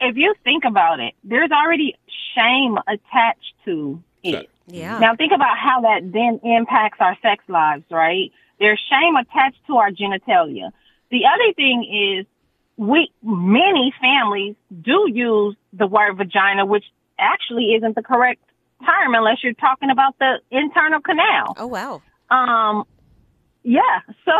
if you think about it, there's already shame attached to it. Yeah. Now think about how that then impacts our sex lives, right? There's shame attached to our genitalia. The other thing is we, many families do use the word vagina, which actually isn't the correct term unless you're talking about the internal canal. oh wow. Um, Yeah. So,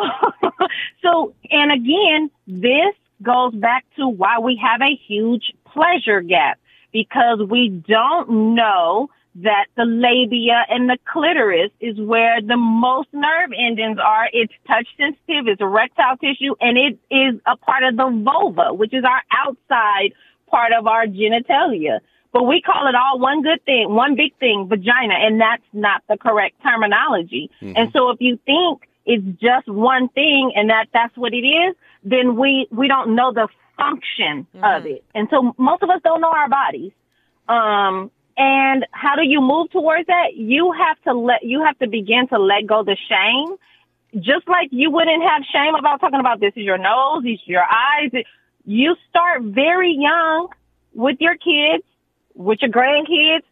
*laughs* so, and again, this goes back to why we have a huge pleasure gap because we don't know that the labia and the clitoris is where the most nerve endings are. It's touch sensitive, it's erectile tissue, and it is a part of the vulva, which is our outside part of our genitalia. But we call it all one good thing, one big thing, vagina, and that's not the correct terminology. And so if you think it's just one thing and that that's what it is, then we, we don't know the function of it. And so most of us don't know our bodies. Um, and how do you move towards that? You have to let, you have to begin to let go the shame. Just like you wouldn't have shame about talking about this is your nose, these are your eyes. You start very young with your kids, with your grandkids,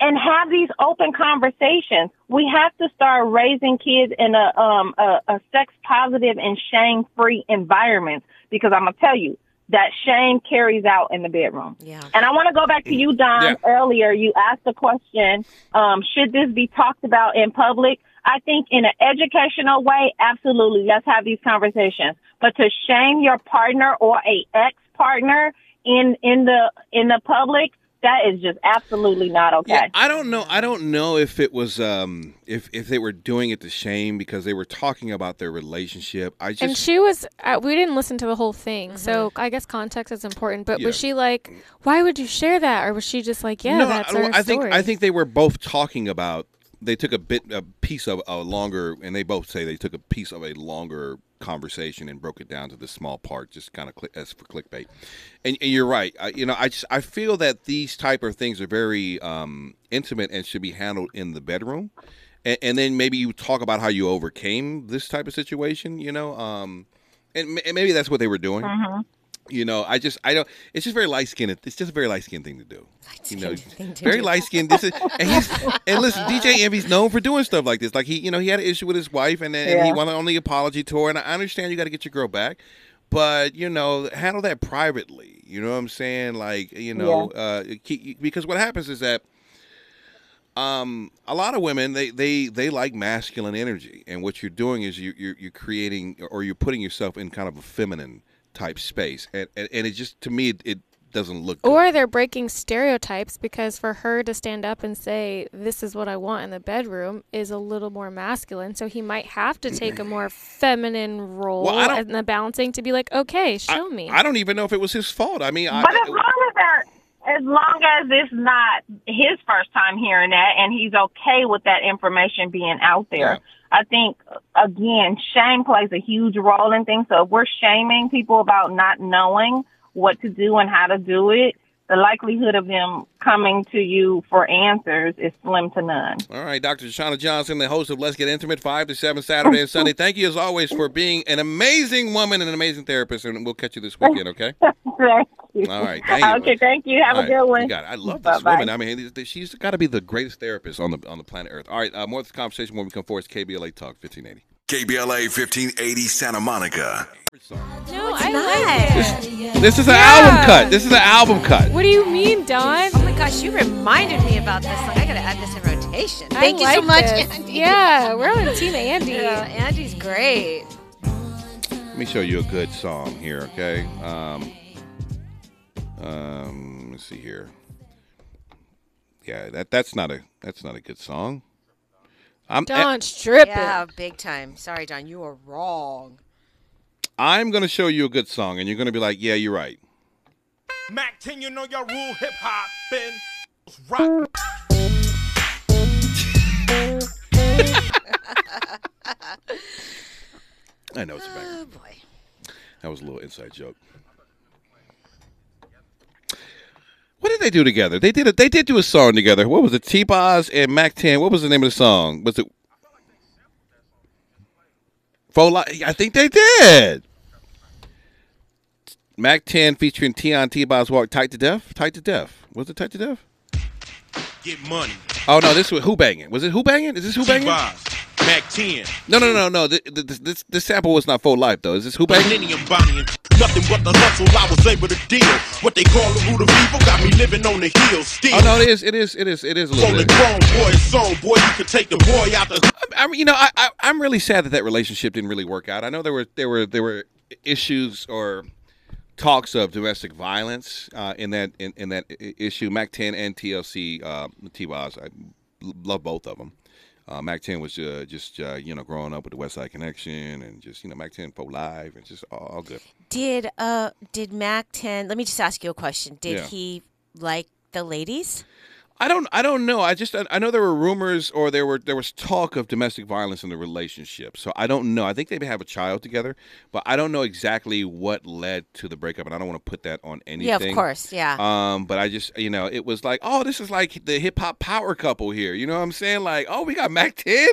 and have these open conversations. We have to start raising kids in a um a, a sex positive and shame free environment because I'm gonna tell you that shame carries out in the bedroom. Yeah. And I want to go back to you, Don. Yeah. Earlier, you asked the question: um, Should this be talked about in public? I think in an educational way, absolutely. Let's have these conversations. But to shame your partner or a ex partner in in the in the public, that is just absolutely not okay. Yeah, I don't know. I don't know if it was um if if they were doing it to shame because they were talking about their relationship. I just and she was. Uh, we didn't listen to the whole thing, so I guess context is important. But Yeah. was she like, "Why would you share that?" Or was she just like, "Yeah, no, that's I, our I think story." I think they were both talking about. They took a bit a piece of a longer, and they both say they took a piece of a longer conversation and broke it down to the small part, just kind of click, as for clickbait. And, and you're right. I, you know, I just I feel that these type of things are very um, intimate and should be handled in the bedroom. And, and then maybe you talk about how you overcame this type of situation. You know, um, and, and maybe that's what they were doing. You know, I just I don't. It's just very light skinned. It's just a very light skinned thing to do. You know, thing to very light skinned. This is and he's and listen, DJ Envy's known for doing stuff like this. Like he, you know, he had an issue with his wife, and, then and he Yeah. won on the apology tour. And I understand you got to get your girl back, but you know, handle that privately. You know what I'm saying? Like you know, uh, keep, because what happens is that um, a lot of women they, they they like masculine energy, and what you're doing is you, you're you're creating or you're putting yourself in kind of a feminine type space, and and, and it just to me it, it doesn't look. Good. Or they're breaking stereotypes because for her to stand up and say, This is what I want in the bedroom is a little more masculine. So he might have to take a more *clears throat* feminine role Well, in the balancing to be like, Okay, show I, me. I don't even know if it was his fault. I mean, I, But as long as that, as long as it's not his first time hearing that, and he's okay with that information being out there, I think again, shame plays a huge role in things. So if we're shaming people about not knowing what to do and how to do it, the likelihood of them coming to you for answers is slim to none. All right, Dr. Shauna Johnson, the host of Let's Get Intimate, 5 to 7 Saturday and Sunday. Thank you, as always, for being an amazing woman and an amazing therapist, and we'll catch you this weekend, okay? *laughs* Thank you. All right, thank you. Okay, thank you. Have All a right, good one. You got it. I love this Bye-bye. woman. I mean, she's got to be the greatest therapist on the on the planet Earth. All right, uh, more of this conversation when we come forward. It's KBLA Talk 1580. KBLA 1580 Santa Monica. no, I not. like it. This is an Yeah. album cut. This is an album cut. What do you mean, Don? Oh my gosh, you reminded me about this song. I gotta add this in rotation. I Thank you so like much, this. Andy. Yeah, we're on Team Andy. Yeah, Andy's great. Let me show you a good song here, okay? Um, um, let's see here. Yeah, that that's not a that's not a good song. I'm eh, Don stripping. Yeah, big time. Sorry, Don, you were wrong. I'm gonna show you a good song, and you're gonna be like, yeah, you're right. Mack 10, you know your rule hip hop been rock. *laughs* I know it's a banger. Oh boy. That was a little inside joke. What did they do together? They did a, they did do a song together. What was it? T Boz and Mack 10. What was the name of the song? Was it Faux Li- I think they did. Mack 10 featuring Tion T Boz walk tight to death. Tight to death. Was it tight to death? Get money. Oh no, this was Who Banging. Was it Who Banging? Is this Who Banging? T-Boz. Mack 10. No, no, no, no. Th- th- This, this, this sample was not full life though. Is this who back? Millennium Bonnie and nothing but the hustle I was able to deal. What they call the root of evil got me living on the hill still. Oh no, it is. It is. It is. It is a little bit. grown boy's song, boy, you could take the boy out the I mean, you know, I, I I'm really sad that that relationship didn't really work out. I know there were there were there were issues or talks of domestic violence uh, in that in, in that issue. Mack 10 and TLC uh, T-Boz, I love both of them. Uh, Mack 10 was uh, just uh, you know growing up with the Westside Connection and just you know Mack 10 for live and just all, all good. Did uh did Mack Ten? Let me just ask you a question. Did Yeah. he like the ladies? I don't I don't know. I just I know there were rumors or there were there was talk of domestic violence in the relationship. So I don't know. I think they have a child together, but I don't know exactly what led to the breakup and I don't want to put that on anything. Yeah, of course. Yeah. Um but I just you know, it was like, "Oh, this is like the hip hop power couple here." You know what I'm saying? Like, "Oh, we got Mack 10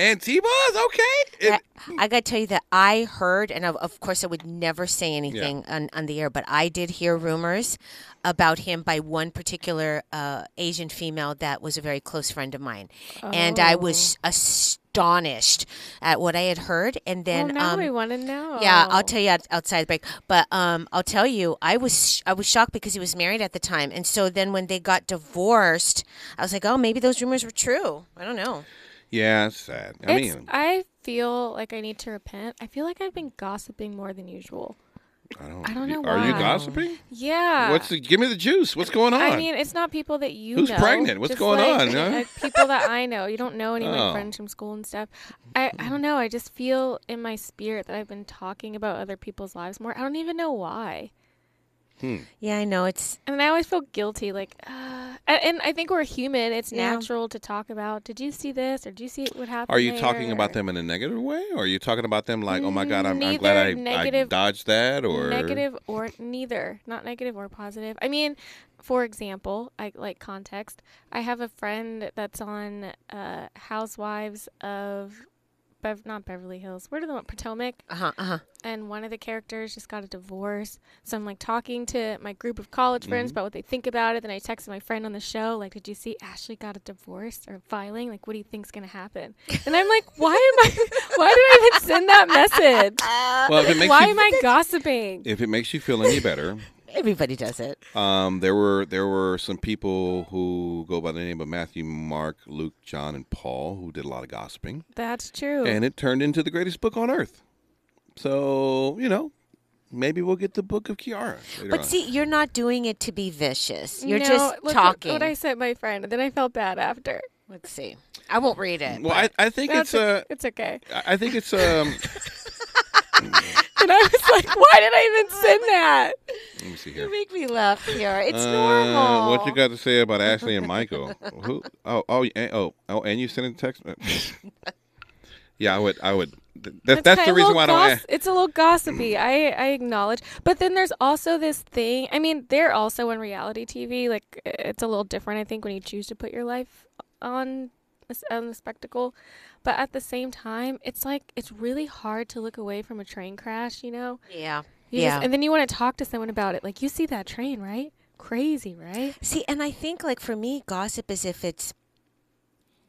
and T-Boz okay. Yeah, I got to tell you that I heard, and of, of course I would never say anything yeah. on, on the air, but I did hear rumors about him by one particular uh, Asian female that was a very close friend of mine. Oh. And I was oh. astonished at what I had heard. And then. Well, now um, we want to know. Yeah, I'll tell you outside the break. But um, I'll tell you, I was, I was shocked because he was married at the time. And so then when they got divorced, I was like, oh, maybe those rumors were true. I don't know yeah, it's sad. I It's, mean, I feel like I need to repent. I feel like I've been gossiping more than usual. I don't. I don't know Are you gossiping? Yeah. What's the? Give me the juice. What's going on? I mean, it's not people that you Who's know. pregnant? What's going like, on, huh? like people that I know. You don't know any of my Oh. friends from school and stuff. I, I don't know. I just feel in my spirit that I've been talking about other people's lives more. I don't even know why. Yeah, I know it's And I always feel guilty. Like, uh, and, and I think we're human. It's Yeah. natural to talk about. Did you see this? Or did you see what happened? Are you talking about them in a negative way, or are you talking about them like, oh my god, I'm, I'm glad I, Neither I dodged that, or negative or neither not negative or positive i mean for example i like context i have a friend that's on uh housewives of Bev- not beverly hills. Where do they want potomac? Uh huh uh huh. and one of the characters just got a divorce. So i'm like talking to my group of college friends about what they think about it. Then i texted my friend on the show like did you see ashley got a divorce or filing? Like what do you think's going to happen? And i'm like why am i *laughs* why did i even send that message? Well, if it makes why you, am i gossiping? If it makes you feel any better, Everybody does it. um, there were there were some people who go by the name of Matthew, Mark, Luke, John, and Paul who did a lot of gossiping, That's true. and it turned into the greatest book on earth. So you know, maybe we'll get the book of Kiara. But on. see, you're not doing it to be vicious. You're No, just look talking. What, what I sent my friend, and then I felt bad after. Let's see. I won't read it. well, I, I think it's o- uh, it's okay. I I think it's um. *laughs* *laughs* And I was like, why did I even send *laughs* that? let me see here. you make me laugh here. It's Uh, normal. What you got to say about Ashley and Michael? *laughs* Who? Oh, oh, and, oh, oh, and you sent a text. *laughs* yeah, I would. I would. th- That, that's the reason little why I don't. goss- It's a little gossipy. I I acknowledge, but then there's also this thing. I mean, they're also on reality TV. Like it's a little different, I think, when you choose to put your life on a s- on the spectacle. But at the same time, it's like it's really hard to look away from a train crash. You know. yeah. You yeah. Just, and then you want to talk to someone about it. Like you see that train, right? Crazy, right? See, and I think like for me, gossip is if it's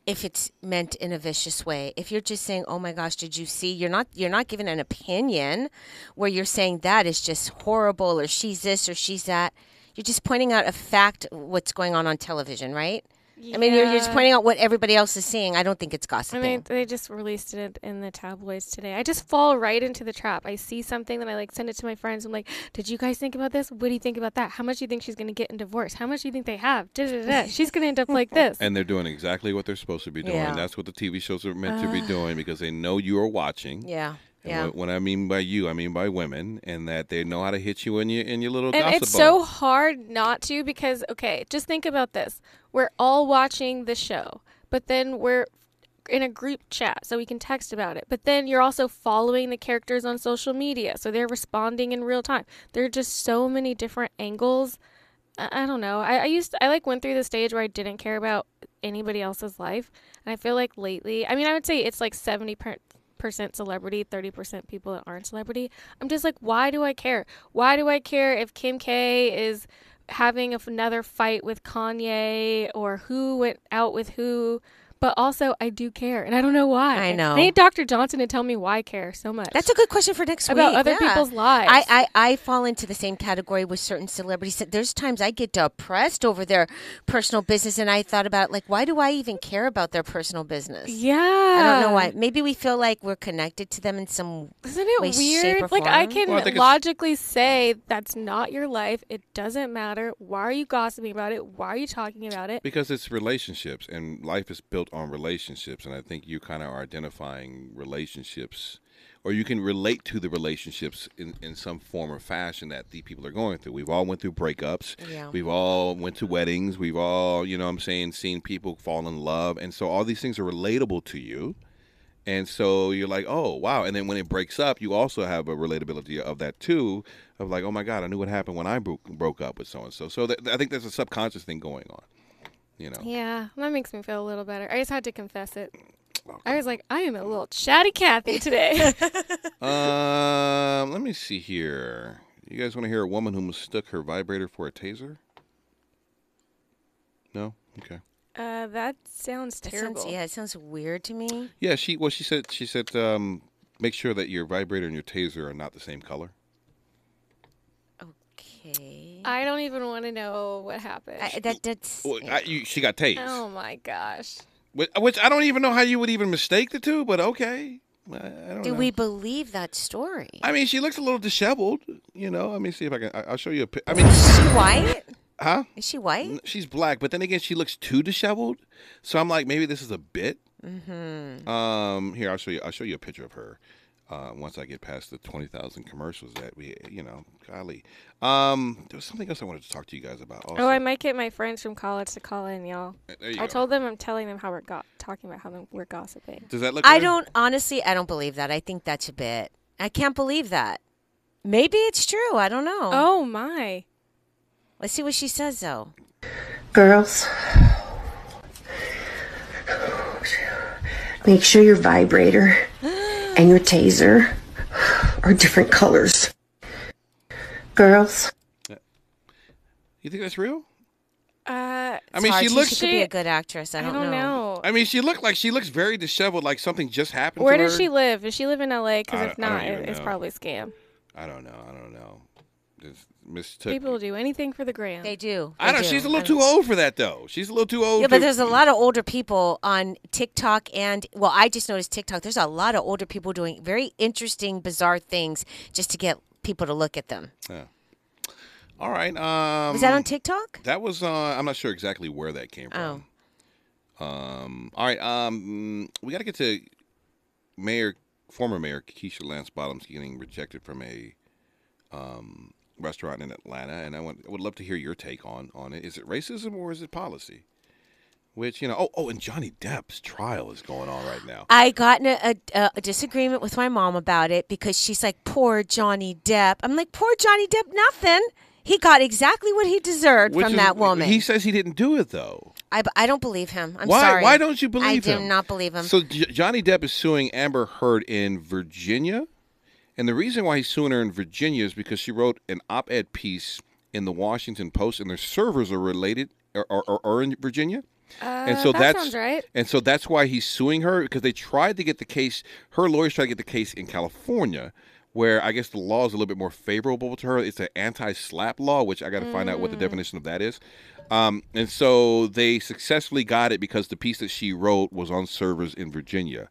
if it's meant in a vicious way. If you're just saying, "Oh my gosh, did you see?" You're not you're not giving an opinion where you're saying that is just horrible or she's this or she's that. You're just pointing out a fact what's going on on television, right? I mean, you're, you're just pointing out what everybody else is seeing. I don't think it's I gossiping. mean, they just released it in the tabloids today. I just fall right into the trap. I see something, then I like send it to my friends. I'm like, "Did you guys think about this? What do you think about that? How much do you think she's gonna get in divorce? How much do you think they have? Da, da, da, da. She's gonna end up like *laughs* this." And they're doing exactly what they're supposed to be doing. Yeah. That's what the TV shows are meant to be doing because they know you are watching. yeah, And yeah. what, what I mean by you, I mean by women, and that they know how to hit you in your in your little and it's so hard not to because okay, just think about this. We're all watching the show, but then we're in a group chat so we can text about it. But then you're also following the characters on social media, so they're responding in real time. There are just so many different angles. I, I don't know. I, I used I like went through the stage where I didn't care about anybody else's life, and I feel like lately, I mean, I would say it's like seventy percent celebrity, 30% people that aren't celebrity. I'm just like, why do I care? Why do I care if Kim K is having another fight with Kanye or who went out with who? But also I do care, and I don't know why. I know. I need Dr. Johnson to tell me why I care so much. That's a good question for next week. About week. other yeah. people's lives. I, I, I fall into the same category with certain celebrities. There's times I get depressed over their personal business, and I thought about like, why do I even care about their personal business? yeah. I don't know why. Maybe we feel like we're connected to them in some. Isn't it way, shape, weird? or Like I can Well, I think it's- logically say that's not your life. It doesn't matter. Why are you gossiping about it? Why are you talking about it? Because it's relationships, and life is built on relationships, and I think you kind of are identifying relationships, or you can relate to the relationships in, in some form or fashion that the people are going through. We've all went through breakups. Yeah. We've all went to weddings. We've all, you know, I'm saying, seen people fall in love, and so all these things are relatable to you. And so you're like, oh wow! And then when it breaks up, you also have a relatability of that too, of like, oh my god, I knew what happened when I broke broke up with so and so. So that, I think there's a subconscious thing going on. You know. Yeah, that makes me feel a little better. I just had to confess it. I was like, I am a little chatty Cathy today. *laughs* Um, let me see here. You guys want to hear a woman who mistook her vibrator for a taser? No. Okay. uh, that sounds That terrible. sounds, yeah, it sounds weird to me. Yeah. She. Well, she said. She said. Um, make sure that your vibrator and your taser are not the same color. Okay. I don't even want to know what happened. I, that that's. Well, I, you, she got tased. oh my gosh. Which, which I don't even know how you would even mistake the two, but okay. I, I don't do know. we believe that story? I mean, she looks a little disheveled. You know. Let me see if I can. I, I'll show you a. pi- I mean, Is she white? huh? Is she white? She's black, but then again, she looks too disheveled. So I'm like, maybe this is a bit. Mm-hmm. Um, here I'll show you. I'll show you a picture of her. Uh, once I get past the twenty thousand commercials that we, you know, golly. Um, there was something else I wanted to talk to you guys about. Also. Oh, I might get my friends from college to call in, y'all. I go. told them I'm telling them how we're go- talking about how we're gossiping. Does that look? I good? don't honestly. I don't believe that. I think that's a bit. I can't believe that. Maybe it's true. I don't know. Oh my. Let's see what she says though. Girls, make sure your vibrator *gasps* *laughs* and your taser are different colors. Girls, You think that's real? Uh, I mean, Hard. she She looks. could be a good actress. I I don't, don't know. I mean, she looked like she looks very disheveled, like something just happened. Where to does her. she live? Does she live in LA? Because if don't it- it's know. probably a scam. I don't know. I don't know. This mistook. People do anything for the gram. They do. I They don't. do. She's a little too old for that, though. She's a little too old. Yeah, but there's a lot of older people on TikTok and well, I just noticed TikTok. There's a lot of older people doing very interesting, bizarre things just to get people to look at them. Yeah. All right. Um, Was that on TikTok? That was. Uh, I'm not sure exactly where that came from. Oh, Um. All right. Um. We got to get to Mayor, former Mayor Keisha Lance Bottoms getting rejected from a um, restaurant in Atlanta, and I want, I would love to hear your take on on it. Is it racism or is it policy? Which you know. Oh, oh, and Johnny Depp's trial is going on right now. I got in a, a, a disagreement with my mom about it because she's like, "Poor Johnny Depp." I'm like, "Poor Johnny Depp, nothing." He got exactly what he deserved Which from is- that woman. He says he didn't do it though. I, I don't believe him. I'm why? sorry. Why don't you believe I him? I do not believe him. So J- Johnny Depp is suing Amber Heard in Virginia, and the reason why he's suing her in Virginia is because she wrote an op-ed piece in the Washington Post, and their servers are related or are, are, are in Virginia. and so Uh, that that's right. and so that's why he's suing her because they tried to get the case. Her lawyers tried to get the case in California, where I guess the law is a little bit more favorable to her. It's an anti-SLAPP law, which I got to find out what the definition of that is. Um, and so they successfully got it because the piece that she wrote was on servers in Virginia.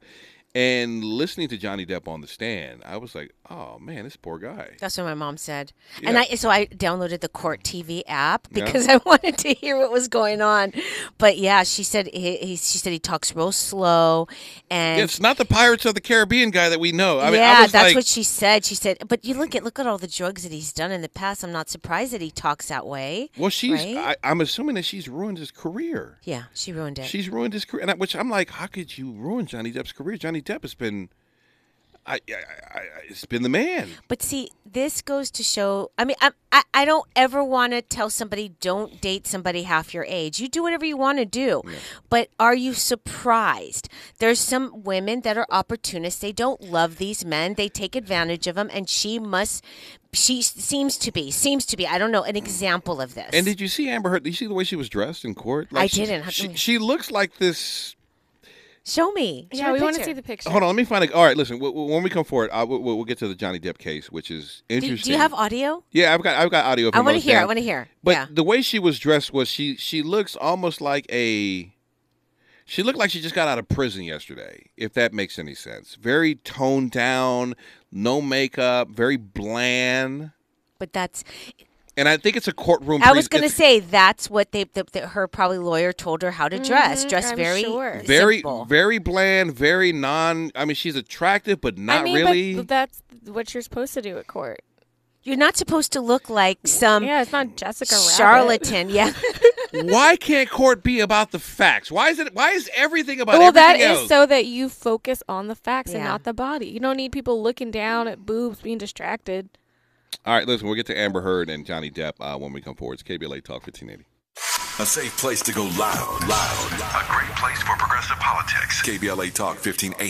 And listening to Johnny Depp on the stand, I was like, "Oh man, this poor guy." That's what my mom said. And I so I downloaded the Court TV app Yeah. because *laughs* I wanted to hear what was going on. But yeah, she said he, he she said he talks real slow and It's not the Pirates of the Caribbean guy that we know. I mean, yeah, I that's like, what she said. She said, but you look at look at all the drugs that he's done in the past. I'm not surprised that he talks that way. "Well, she's." right? I, I'm assuming that she's ruined his career. yeah, she ruined it. She's ruined his career, and I, which I'm like, how could you ruin Johnny Depp's career? Johnny Depp has been, I, I, I, it's been the man. But see, this goes to show. I mean, I I, I don't ever want to tell somebody don't date somebody half your age. You do whatever you want to do. But are you surprised? There's some women that are opportunists. They don't love these men. They take advantage of them, and she must. She seems to be. Seems to be. I don't know. An example of this. And did you see Amber Heard? Did you see the way she was dressed in court? Like I she- didn't. She, she looks like this. Show me. Show Yeah, me we want to see the picture. Hold on, let me find a. All right, listen. w- w- When we come forward, I, we'll, we'll get to the Johnny Depp case, which is interesting. do you have audio? Yeah, I've got I've got audio. I want to those hear. I want to hear. But yeah. the way she was dressed was she she looks almost like a she looked like she just got out of prison yesterday, if that makes any sense. Very toned down, no makeup, very bland. But that's. And I think it's a courtroom. I was going to say that's what they the, the, her probably lawyer told her how to dress. Mhm, Dress I'm very sure. very simple. very bland, very non. I mean, she's attractive, but not I mean, really. but that's what you're supposed to do at court. You're not supposed to look like some yeah, it's not Jessica Rabbit. charlatan. Yeah. *laughs* why can't court be about the facts? Why is it? Why is everything about Well, that everything is so that you focus on the facts and not the body. You don't need people looking down at boobs, being distracted. All right, listen, we'll get to Amber Heard and Johnny Depp uh, when we come forward. It's KBLA Talk 1580. A safe place to go loud, loud. A great place for progressive politics. KBLA Talk 1580.